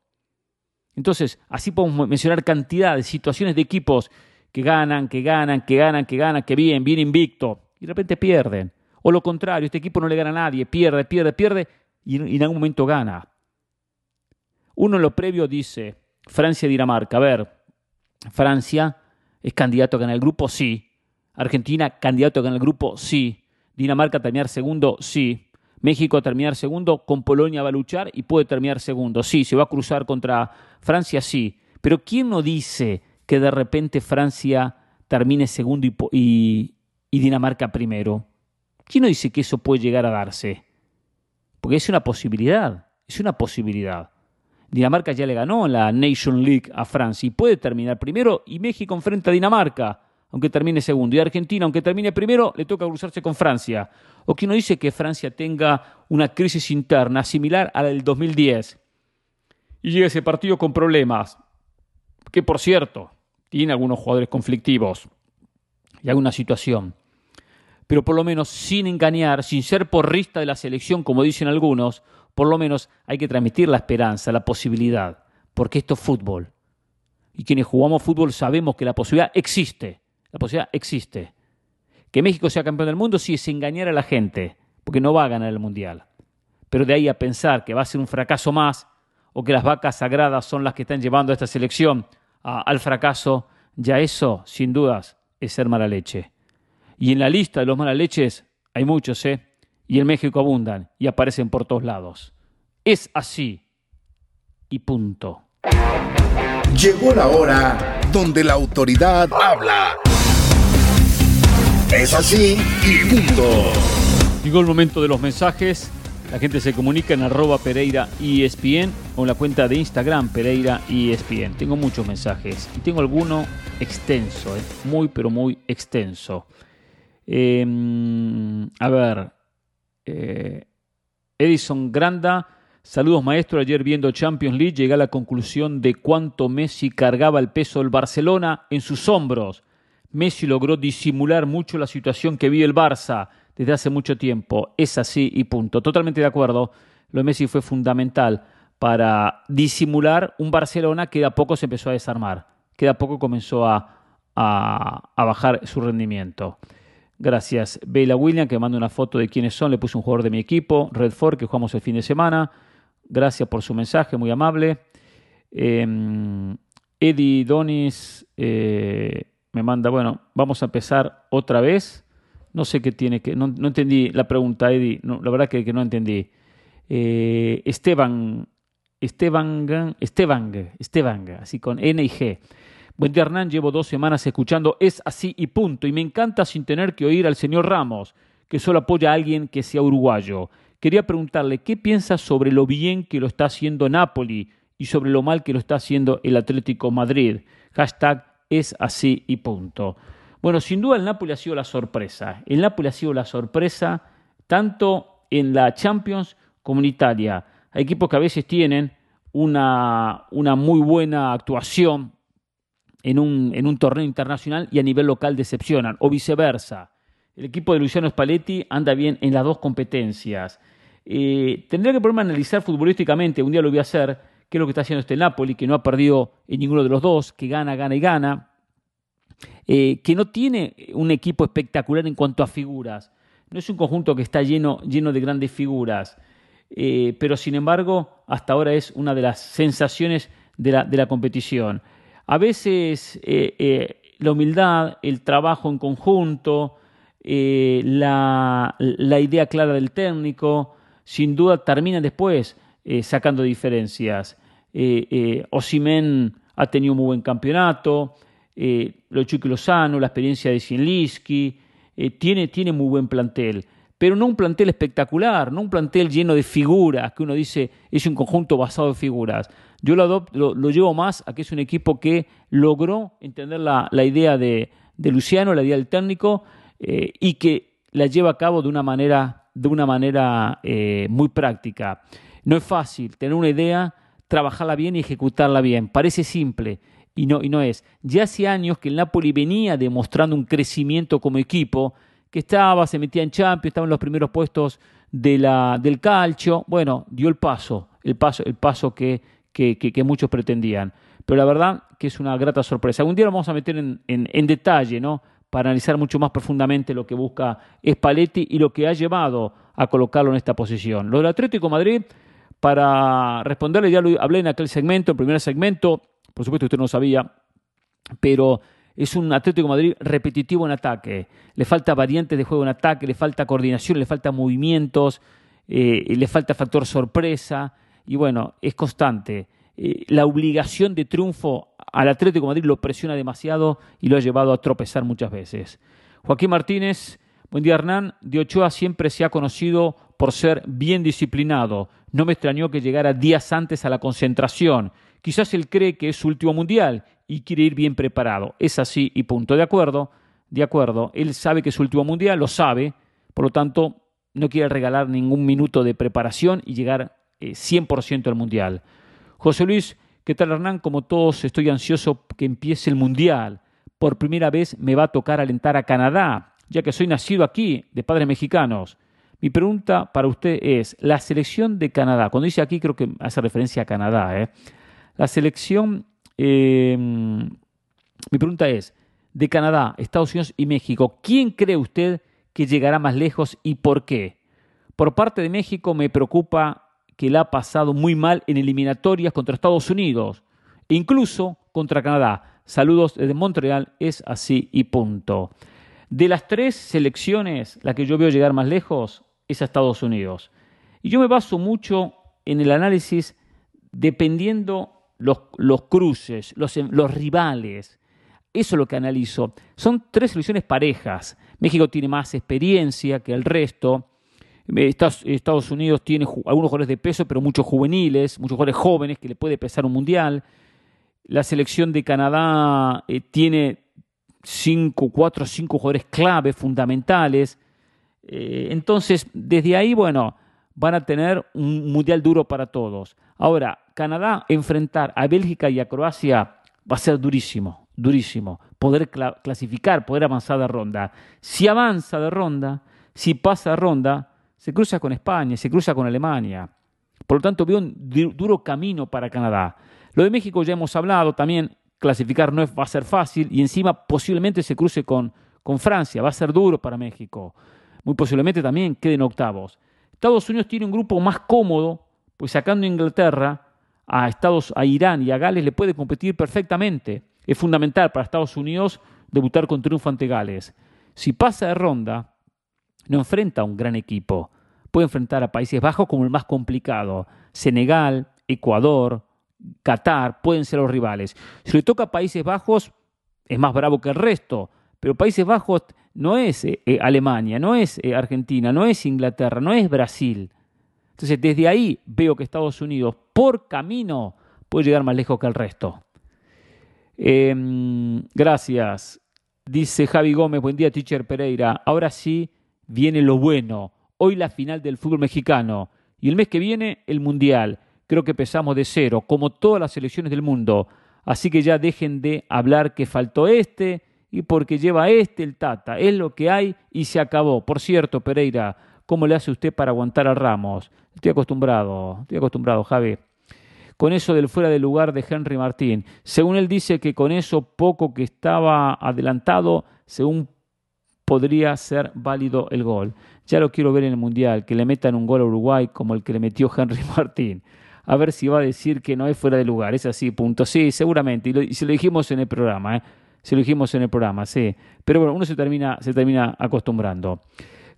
Entonces, así podemos mencionar cantidad de situaciones de equipos que ganan, que ganan, que ganan, que ganan, que bien, bien invicto, y de repente pierden. O lo contrario, este equipo no le gana a nadie, pierde, pierde, pierde, y en algún momento gana. Uno en lo previo dice, Francia-Dinamarca. A ver, Francia es candidato a ganar el grupo, sí. Argentina, candidato ganar el grupo, sí. Dinamarca, terminar segundo, sí. México, terminar segundo. Con Polonia va a luchar y puede terminar segundo. Sí, se va a cruzar contra Francia, sí. Pero ¿quién no dice que de repente Francia termine segundo y, Dinamarca primero? ¿Quién no dice que eso puede llegar a darse? Porque es una posibilidad, es una posibilidad. Dinamarca ya le ganó en la Nation League a Francia y puede terminar primero y México enfrenta a Dinamarca aunque termine segundo. Y Argentina, aunque termine primero, le toca cruzarse con Francia. O que no dice que Francia tenga una crisis interna similar a la del 2010 y llegue ese partido con problemas, que por cierto, tiene algunos jugadores conflictivos y alguna situación. Pero por lo menos sin engañar, sin ser porrista de la selección, como dicen algunos, por lo menos hay que transmitir la esperanza, la posibilidad, porque esto es fútbol. Y quienes jugamos fútbol sabemos que la posibilidad existe la posibilidad existe. Que México sea campeón del mundo sí es engañar a la gente, porque no va a ganar el Mundial. Pero de ahí a pensar que va a ser un fracaso más o que las vacas sagradas son las que están llevando a esta selección al fracaso, ya eso, sin dudas, es ser mala leche. Y en la lista de los malas leches hay muchos, ¿eh? Y en México abundan y aparecen por todos lados. Es así. Y punto. Llegó la hora donde la autoridad habla. Es así y punto. Llegó el momento de los mensajes. La gente se comunica en arroba Pereira ESPN o en la cuenta de Instagram Pereira ESPN. Tengo muchos mensajes y tengo alguno extenso, ¿eh? muy pero muy extenso. Em, a ver, eh, Edison Granda, saludos maestro, ayer viendo Champions League llegué a la conclusión de cuánto Messi cargaba el peso del Barcelona en sus hombros. Messi logró disimular mucho la situación que vive el Barça desde hace mucho tiempo. Es así y punto. Totalmente de acuerdo. Lo de Messi fue fundamental para disimular un Barcelona que de a poco se empezó a desarmar, que a poco comenzó a, a, a bajar su rendimiento. Gracias. Bela William, que manda una foto de quiénes son. Le puse un jugador de mi equipo. Redford, que jugamos el fin de semana. Gracias por su mensaje, muy amable. Em, Eddie Donis eh, me manda, bueno, vamos a empezar otra vez. No sé qué tiene que. No, entendí la pregunta, Eddie. la verdad que, que no entendí. Eh, Esteban. Esteban. Esteban. Esteban. Así con N y G. Buen día, Hernán. Llevo dos semanas escuchando Es así y punto. Y me encanta sin tener que oír al señor Ramos, que solo apoya a alguien que sea uruguayo. Quería preguntarle qué piensa sobre lo bien que lo está haciendo Napoli y sobre lo mal que lo está haciendo el Atlético Madrid. Hashtag es así y punto. Bueno, sin duda el Napoli ha sido la sorpresa. El Napoli ha sido la sorpresa tanto en la Champions como en Italia. Hay equipos que a veces tienen una, una muy buena actuación en un, en un torneo internacional y a nivel local decepcionan, o viceversa. El equipo de Luciano Spalletti anda bien en las dos competencias. Eh, tendría que ponerme a analizar futbolísticamente, un día lo voy a hacer, qué es lo que está haciendo este Napoli, que no ha perdido en ninguno de los dos, que gana, gana y gana, eh, que no tiene un equipo espectacular en cuanto a figuras. No es un conjunto que está lleno, lleno de grandes figuras, eh, pero sin embargo, hasta ahora es una de las sensaciones de la, de la competición. A veces eh, la humildad, el trabajo en conjunto, eh, la, idea clara del técnico, sin duda terminan después sacando diferencias. Osimen ha tenido un muy buen campeonato, lo Chucky Lozano, la experiencia de Sienliski, tiene, tiene muy buen plantel pero no un plantel espectacular, no un plantel lleno de figuras, que uno dice es un conjunto basado en figuras. Yo lo, lo, llevo más a que es un equipo que logró entender la, idea de, Luciano, la idea del técnico, eh, y que la lleva a cabo de una manera, de una manera eh, muy práctica. No es fácil tener una idea, trabajarla bien y ejecutarla bien. Parece simple, y no, y no es. Ya hace años que el Napoli venía demostrando un crecimiento como equipo, que estaba, se metía en Champions, estaba en los primeros puestos del calcio. Bueno, dio el paso, el paso, el paso que, que, muchos pretendían. Pero la verdad que es una grata sorpresa. Algún día lo vamos a meter en, en, detalle, ¿no? Para analizar mucho más profundamente lo que busca Spalletti y lo que ha llevado a colocarlo en esta posición. Lo del Atlético Madrid, para responderle, ya lo hablé en aquel segmento, el primer segmento, por supuesto usted no sabía, pero es un Atlético Madrid repetitivo en ataque. Le falta variantes de juego en ataque, le falta coordinación, le falta movimientos, eh, le falta factor sorpresa. Y bueno, es constante. Eh, la obligación de triunfo al Atlético Madrid lo presiona demasiado y lo ha llevado a tropezar muchas veces. Joaquín Martínez, buen día Hernán. De Ochoa siempre se ha conocido por ser bien disciplinado. No me extrañó que llegara días antes a la concentración. Quizás él cree que es su último mundial y quiere ir bien preparado. Es así y punto. De acuerdo, de acuerdo. Él sabe que es su último mundial, lo sabe, por lo tanto no quiere regalar ningún minuto de preparación y llegar 100% eh, al mundial. José Luis, ¿qué tal Hernán? Como todos estoy ansioso que empiece el mundial. Por primera vez me va a tocar alentar a Canadá, ya que soy nacido aquí, de padres mexicanos. Mi pregunta para usted es, la selección de Canadá, cuando dice aquí creo que hace referencia a Canadá, ¿eh? la selección Em, mi pregunta es, de Canadá, Estados Unidos y México, ¿quién cree usted que llegará más lejos y por qué? Por parte de México me preocupa que la ha pasado muy mal en eliminatorias contra Estados Unidos, e incluso contra Canadá. Saludos desde Montreal, es así y punto. De las tres selecciones, la que yo veo llegar más lejos es a Estados Unidos. Y yo me baso mucho en el análisis dependiendo los, los cruces, los, rivales. Eso es lo que analizo. Son tres selecciones parejas. México tiene más experiencia que el resto. Estados Unidos tiene algunos jugadores de peso, pero muchos juveniles, muchos jugadores jóvenes que le puede pesar un mundial. La selección de Canadá eh, tiene cinco, cuatro cinco jugadores clave, fundamentales. Eh, entonces, desde ahí, bueno, van a tener un mundial duro para todos. Ahora, Canadá enfrentar a Bélgica y a Croacia va a ser durísimo, durísimo. Poder clasificar, poder avanzar de ronda. Si avanza de ronda, si pasa de ronda, se cruza con España, se cruza con Alemania. Por lo tanto, veo un duro camino para Canadá. Lo de México ya hemos hablado, también clasificar no va a ser fácil y encima posiblemente se cruce con, con Francia, va a ser duro para México. Muy posiblemente también queden octavos. Estados Unidos tiene un grupo más cómodo, pues sacando Inglaterra, a, Estados, a Irán y a Gales le puede competir perfectamente. Es fundamental para Estados Unidos debutar con triunfo ante Gales. Si pasa de ronda, no enfrenta a un gran equipo. Puede enfrentar a Países Bajos como el más complicado. Senegal, Ecuador, Qatar pueden ser los rivales. Si le toca a Países Bajos, es más bravo que el resto. Pero Países Bajos no es eh, eh, Alemania, no es eh, Argentina, no es Inglaterra, no es Brasil. Entonces, desde ahí veo que Estados Unidos, por camino, puede llegar más lejos que el resto. Em, gracias. Dice Javi Gómez, buen día, teacher Pereira. Ahora sí viene lo bueno. Hoy la final del fútbol mexicano. Y el mes que viene, el Mundial. Creo que empezamos de cero, como todas las selecciones del mundo. Así que ya dejen de hablar que faltó este y porque lleva este el Tata. Es lo que hay y se acabó. Por cierto, Pereira, ¿cómo le hace usted para aguantar a Ramos? Estoy acostumbrado, estoy acostumbrado, Javi. Con eso del fuera de lugar de Henry Martín. Según él dice que con eso poco que estaba adelantado, según podría ser válido el gol. Ya lo quiero ver en el Mundial, que le metan un gol a Uruguay como el que le metió Henry Martín. A ver si va a decir que no es fuera de lugar. Es así, punto. Sí, seguramente. Y, se lo dijimos en el programa, ¿eh? Se lo dijimos en el programa, sí. Pero bueno, uno se termina, se termina acostumbrando.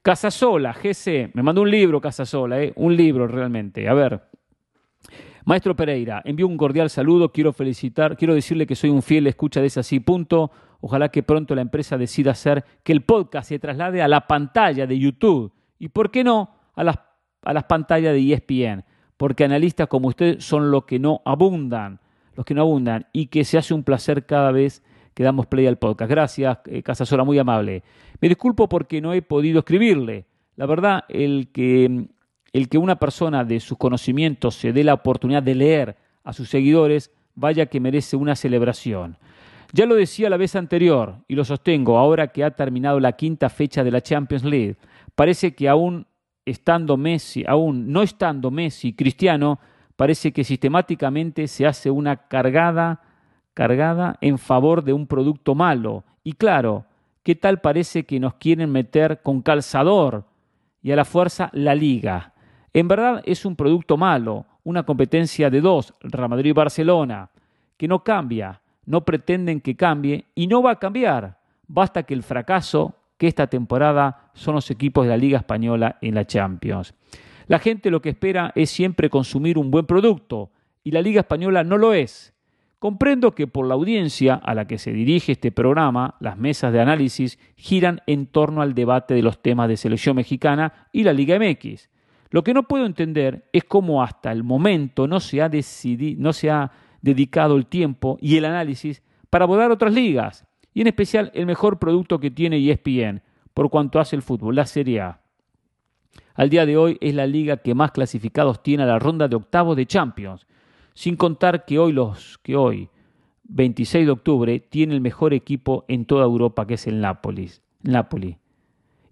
Casasola, GC, me mandó un libro Casasola, ¿eh? un libro realmente. A ver, Maestro Pereira, envío un cordial saludo, quiero felicitar, quiero decirle que soy un fiel escucha de ese así, punto. Ojalá que pronto la empresa decida hacer que el podcast se traslade a la pantalla de YouTube y, ¿por qué no?, a las, a las pantallas de ESPN, porque analistas como usted son los que no abundan, los que no abundan y que se hace un placer cada vez que damos play al podcast. Gracias, eh, Casasola, muy amable. Me disculpo porque no he podido escribirle. La verdad, el que, el que una persona de sus conocimientos se dé la oportunidad de leer a sus seguidores, vaya que merece una celebración. Ya lo decía la vez anterior y lo sostengo ahora que ha terminado la quinta fecha de la Champions League. Parece que aún estando Messi, aún no estando Messi Cristiano, parece que sistemáticamente se hace una cargada cargada en favor de un producto malo. Y claro, ¿qué tal parece que nos quieren meter con calzador y a la fuerza la liga? En verdad es un producto malo, una competencia de dos, Real Madrid y Barcelona, que no cambia, no pretenden que cambie y no va a cambiar. Basta que el fracaso que esta temporada son los equipos de la Liga Española en la Champions. La gente lo que espera es siempre consumir un buen producto y la Liga Española no lo es. Comprendo que por la audiencia a la que se dirige este programa, las mesas de análisis giran en torno al debate de los temas de selección mexicana y la Liga MX. Lo que no puedo entender es cómo hasta el momento no se ha, no se ha dedicado el tiempo y el análisis para abordar otras ligas, y en especial el mejor producto que tiene ESPN, por cuanto hace el fútbol, la Serie A. Al día de hoy es la liga que más clasificados tiene a la ronda de octavos de Champions, sin contar que hoy, los, que hoy 26 de octubre, tiene el mejor equipo en toda Europa, que es el Nápoles, Napoli.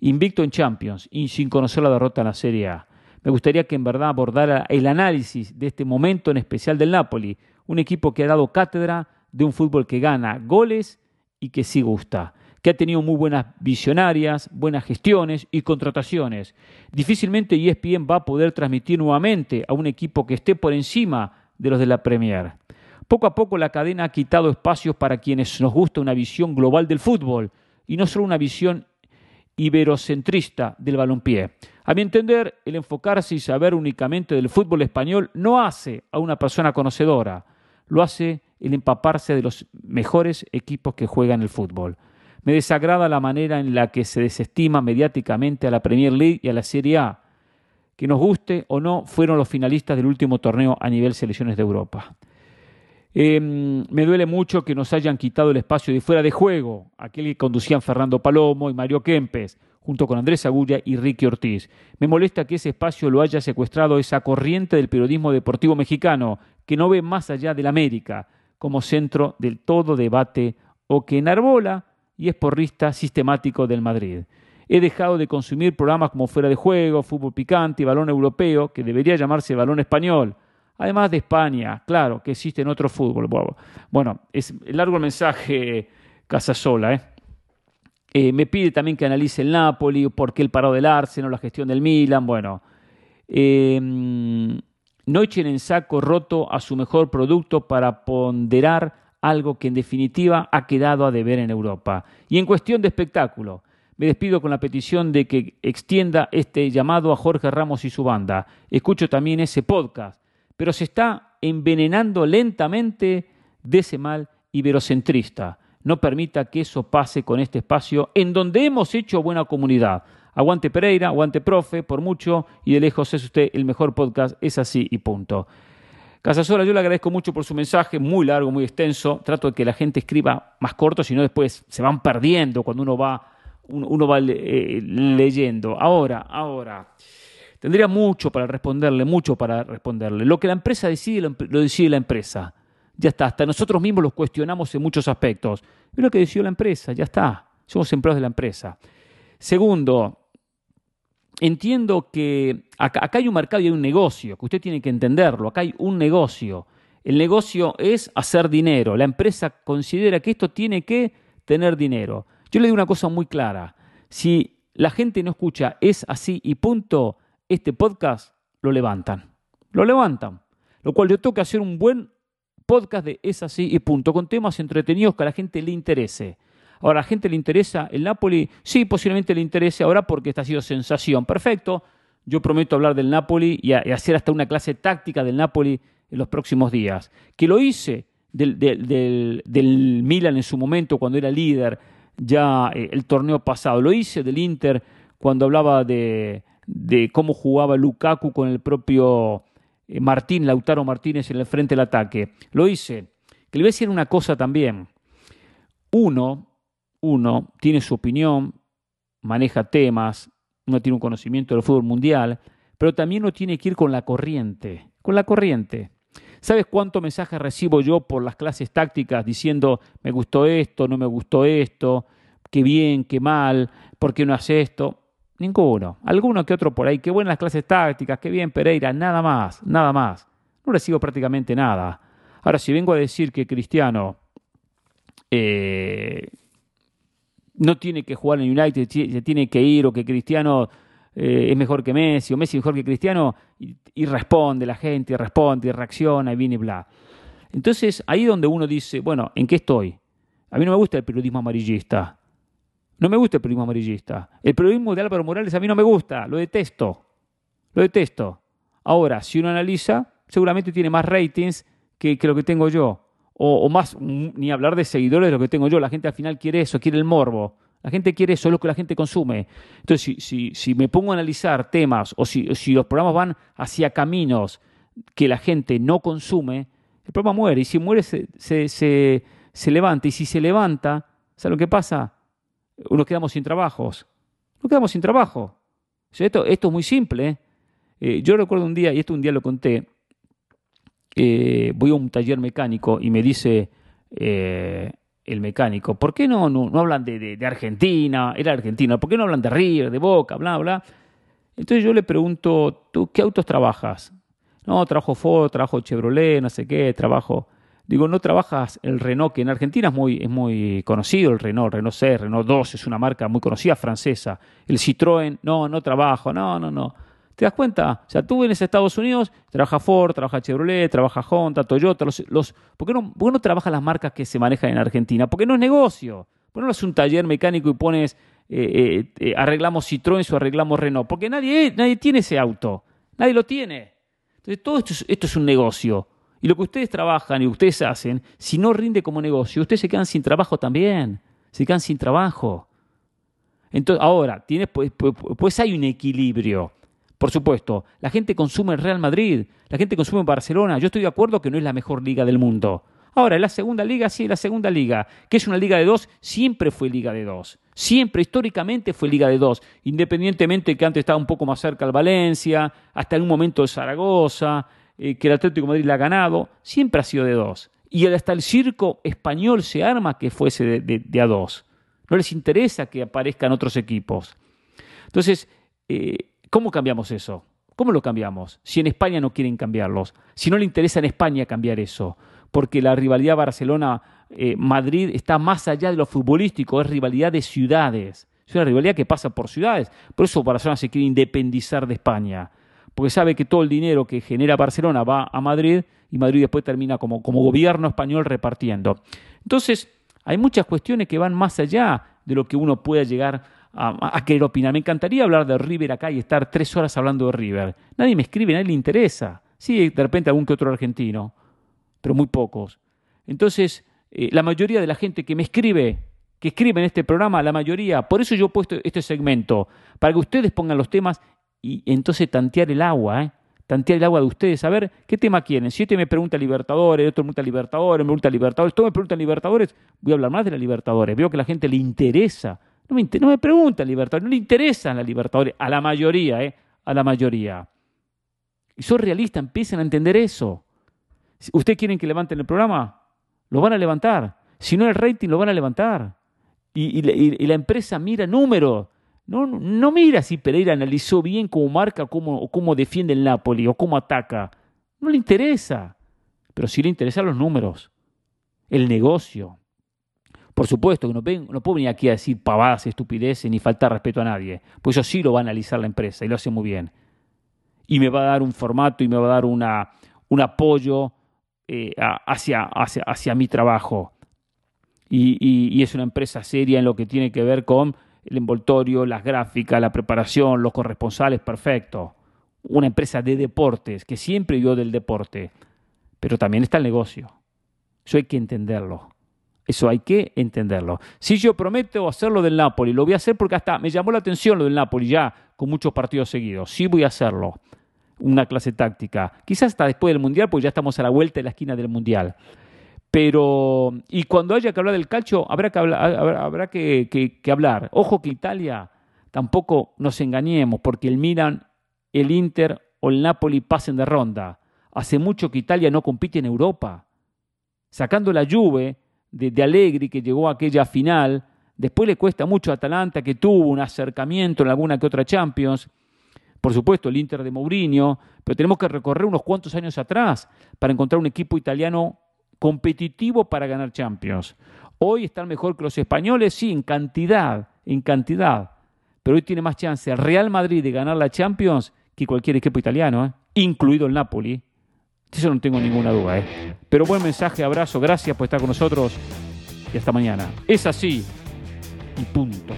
Invicto en Champions y sin conocer la derrota en la Serie A. Me gustaría que en verdad abordara el análisis de este momento en especial del Napoli, un equipo que ha dado cátedra de un fútbol que gana goles y que sí gusta. Que ha tenido muy buenas visionarias, buenas gestiones y contrataciones. Difícilmente ESPN va a poder transmitir nuevamente a un equipo que esté por encima de los de la Premier. Poco a poco la cadena ha quitado espacios para quienes nos gusta una visión global del fútbol y no solo una visión iberocentrista del balompié. A mi entender, el enfocarse y saber únicamente del fútbol español no hace a una persona conocedora, lo hace el empaparse de los mejores equipos que juegan el fútbol. Me desagrada la manera en la que se desestima mediáticamente a la Premier League y a la Serie A. Que nos guste o no, fueron los finalistas del último torneo a nivel selecciones de Europa. Em, me duele mucho que nos hayan quitado el espacio de fuera de juego, aquel que conducían Fernando Palomo y Mario Kempes, junto con Andrés Agulla y Ricky Ortiz. Me molesta que ese espacio lo haya secuestrado esa corriente del periodismo deportivo mexicano, que no ve más allá de la América como centro del todo debate o que enarbola y es porrista sistemático del Madrid. He dejado de consumir programas como Fuera de Juego, Fútbol Picante y Balón Europeo, que debería llamarse Balón Español, además de España, claro, que existe en otro fútbol. Bueno, es largo el mensaje Casasola. ¿eh? ¿eh? me pide también que analice el Napoli, por qué el paro del Arsenal, la gestión del Milan. Bueno, eh, no echen en saco roto a su mejor producto para ponderar algo que en definitiva ha quedado a deber en Europa. Y en cuestión de espectáculo, me despido con la petición de que extienda este llamado a Jorge Ramos y su banda. Escucho también ese podcast pero se está envenenando lentamente de ese mal iberocentrista. No permita que eso pase con este espacio en donde hemos hecho buena comunidad. Aguante Pereira, aguante profe, por mucho y de lejos es usted el mejor podcast, es así y punto. Casasola, yo le agradezco mucho por su mensaje, muy largo, muy extenso. Trato de que la gente escriba más corto, si no después se van perdiendo cuando uno va, uno, va eh, leyendo. Ahora, ahora. Tendría mucho para responderle, mucho para responderle. Lo que la empresa decide, lo, decide la empresa. Ya está, hasta nosotros mismos los cuestionamos en muchos aspectos. Es lo que decidió la empresa, ya está. Somos empleados de la empresa. Segundo, entiendo que acá, hay un mercado y hay un negocio, que usted tiene que entenderlo. Acá hay un negocio. El negocio es hacer dinero. La empresa considera que esto tiene que tener dinero. Yo le digo una cosa muy clara. Si la gente no escucha es así y punto, este podcast lo levantan. Lo levantan. Lo cual yo tengo que hacer un buen podcast de Es así y punto, con temas entretenidos que a la gente le interese. Ahora, ¿a la gente le interesa el Napoli? Sí, posiblemente le interese ahora porque esta ha sido sensación. Perfecto. Yo prometo hablar del Napoli y, hacer hasta una clase táctica del Napoli en los próximos días. Que lo hice del, del Milan en su momento cuando era líder, ya eh, el torneo pasado. Lo hice del Inter cuando hablaba de, de cómo jugaba Lukaku con el propio eh, Martín, Lautaro Martínez en el frente del ataque. Lo hice. Que le voy a decir una cosa también. Uno, uno tiene su opinión, maneja temas, uno tiene un conocimiento del fútbol mundial, pero también uno tiene que ir con la corriente, con la corriente. ¿Sabes cuántos mensajes recibo yo por las clases tácticas diciendo me gustó esto, no me gustó esto, qué bien, qué mal, por qué no hace esto? Ninguno. Alguno que otro por ahí. Qué buenas clases tácticas, qué bien Pereira. Nada más, nada más. No recibo prácticamente nada. Ahora, si vengo a decir que Cristiano eh, no tiene que jugar en United, se tiene que ir, o que Cristiano eh, es mejor que Messi, o Messi mejor que Cristiano, y, responde la gente, y responde, y reacciona, y viene bla. Entonces, ahí donde uno dice, bueno, ¿en qué estoy? A mí no me gusta el periodismo amarillista. No me gusta el periodismo amarillista. El periodismo de Álvaro Morales a mí no me gusta, lo detesto. Lo detesto. Ahora, si uno analiza, seguramente tiene más ratings que, lo que tengo yo. O, más, ni hablar de seguidores de lo que tengo yo. La gente al final quiere eso, quiere el morbo. La gente quiere eso, es lo que la gente consume. Entonces, si, si, me pongo a analizar temas o si, si, los programas van hacia caminos que la gente no consume, el programa muere. Y si muere, se, se, se, se levanta. Y si se levanta, ¿sabes lo que pasa? nos quedamos sin trabajos. Nos quedamos sin trabajo. esto, esto es muy simple. ¿eh? Eh, yo recuerdo un día, y esto un día lo conté, eh, voy a un taller mecánico y me dice el mecánico, ¿por qué no, no, hablan de, de, Argentina? Era Argentina, ¿por qué no hablan de River, de Boca, bla, bla? Entonces yo le pregunto, ¿tú qué autos trabajas? No, trabajo Ford, trabajo Chevrolet, no sé qué, trabajo... Digo, no trabajas el Renault, que en Argentina es muy, es muy conocido, el Renault, Renault C, Renault 2 es una marca muy conocida francesa. El Citroën, no, no trabajo, no, no, no. ¿Te das cuenta? O sea, tú en Estados Unidos, trabaja Ford, trabaja Chevrolet, trabaja Honda, Toyota, los, los, ¿por, qué no, ¿por no trabajas las marcas que se manejan en Argentina? Porque no es negocio. ¿Por qué no es un taller mecánico y pones, eh, eh, eh, arreglamos Citroën o arreglamos Renault? Porque nadie, nadie tiene ese auto, nadie lo tiene. Entonces, todo esto es, esto es un negocio. Y lo que ustedes trabajan y ustedes hacen, si no rinde como negocio, ustedes se quedan sin trabajo también, se quedan sin trabajo. Entonces, ahora, tiene, pues, pues, pues hay un equilibrio. Por supuesto, la gente consume el Real Madrid, la gente consume Barcelona. Yo estoy de acuerdo que no es la mejor liga del mundo. Ahora, la segunda liga, sí, la segunda liga, que es una liga de dos, siempre fue liga de dos. Siempre, históricamente, fue liga de dos. Independientemente que antes estaba un poco más cerca el Valencia, hasta en un momento el Zaragoza, eh, que el Atlético Madrid la ha ganado, siempre ha sido de dos. Y hasta el circo español se arma que fuese de, a dos. No les interesa que aparezcan otros equipos. Entonces, eh, ¿Cómo cambiamos eso? ¿Cómo lo cambiamos? Si en España no quieren cambiarlos, si no le interesa en España cambiar eso, porque la rivalidad Barcelona-Madrid está más allá de lo futbolístico, es rivalidad de ciudades, es una rivalidad que pasa por ciudades, por eso Barcelona se quiere independizar de España, porque sabe que todo el dinero que genera Barcelona va a Madrid y Madrid después termina como, como gobierno español repartiendo. Entonces, hay muchas cuestiones que van más allá de lo que uno pueda llegar a, querer opinar. Me encantaría hablar de River acá y estar tres horas hablando de River. Nadie me escribe, nadie le interesa. Sí, de repente algún que otro argentino, pero muy pocos. Entonces, eh, la mayoría de la gente que me escribe, que escribe en este programa, la mayoría, por eso yo he puesto este segmento, para que ustedes pongan los temas y entonces tantear el agua, ¿eh? tantear el agua de ustedes, a ver qué tema quieren. Si este me pregunta Libertadores, otro me pregunta Libertadores, me pregunta Libertadores, todos me preguntan Libertadores, voy a hablar más de la Libertadores. Veo que a la gente le interesa no me, no me preguntan Libertadores, no le interesan la Libertadores, a la mayoría, ¿eh? A la mayoría. Y son realistas, empiecen a entender eso. ¿Ustedes quieren que levanten el programa? Lo van a levantar. Si no el rating, lo van a levantar. Y, la, empresa mira números. No, no mira si Pereira analizó bien cómo marca cómo, cómo defiende el Napoli o cómo ataca. No le interesa. Pero sí le interesan los números, el negocio. Por supuesto que no, no puedo venir aquí a decir pavadas, estupideces, ni faltar respeto a nadie, pues eso sí lo va a analizar la empresa y lo hace muy bien. Y me va a dar un formato y me va a dar una, un apoyo eh, hacia, hacia, hacia, mi trabajo. Y, es una empresa seria en lo que tiene que ver con el envoltorio, las gráficas, la preparación, los corresponsales, perfecto. Una empresa de deportes, que siempre vio del deporte, pero también está el negocio. Eso hay que entenderlo. Eso hay que entenderlo. Si yo prometo hacerlo del Napoli, lo voy a hacer porque hasta me llamó la atención lo del Napoli ya con muchos partidos seguidos. Sí voy a hacerlo. Una clase táctica. Quizás hasta después del Mundial, porque ya estamos a la vuelta de la esquina del Mundial. Pero, y cuando haya que hablar del calcio, habrá que, hablar, que, hablar. Ojo que Italia, tampoco nos engañemos, porque el Milan, el Inter o el Napoli pasen de ronda. Hace mucho que Italia no compite en Europa. Sacando la Juve, de, de Allegri que llegó a aquella final. Después le cuesta mucho a Atalanta que tuvo un acercamiento en alguna que otra Champions. Por supuesto, el Inter de Mourinho, pero tenemos que recorrer unos cuantos años atrás para encontrar un equipo italiano competitivo para ganar Champions. Hoy están mejor que los españoles, sí, en cantidad, en cantidad. Pero hoy tiene más chance el Real Madrid de ganar la Champions que cualquier equipo italiano, ¿eh? incluido el Napoli. Eso no tengo ninguna duda. ¿eh? Pero buen mensaje, abrazo, gracias por estar con nosotros y hasta mañana. Es así y punto.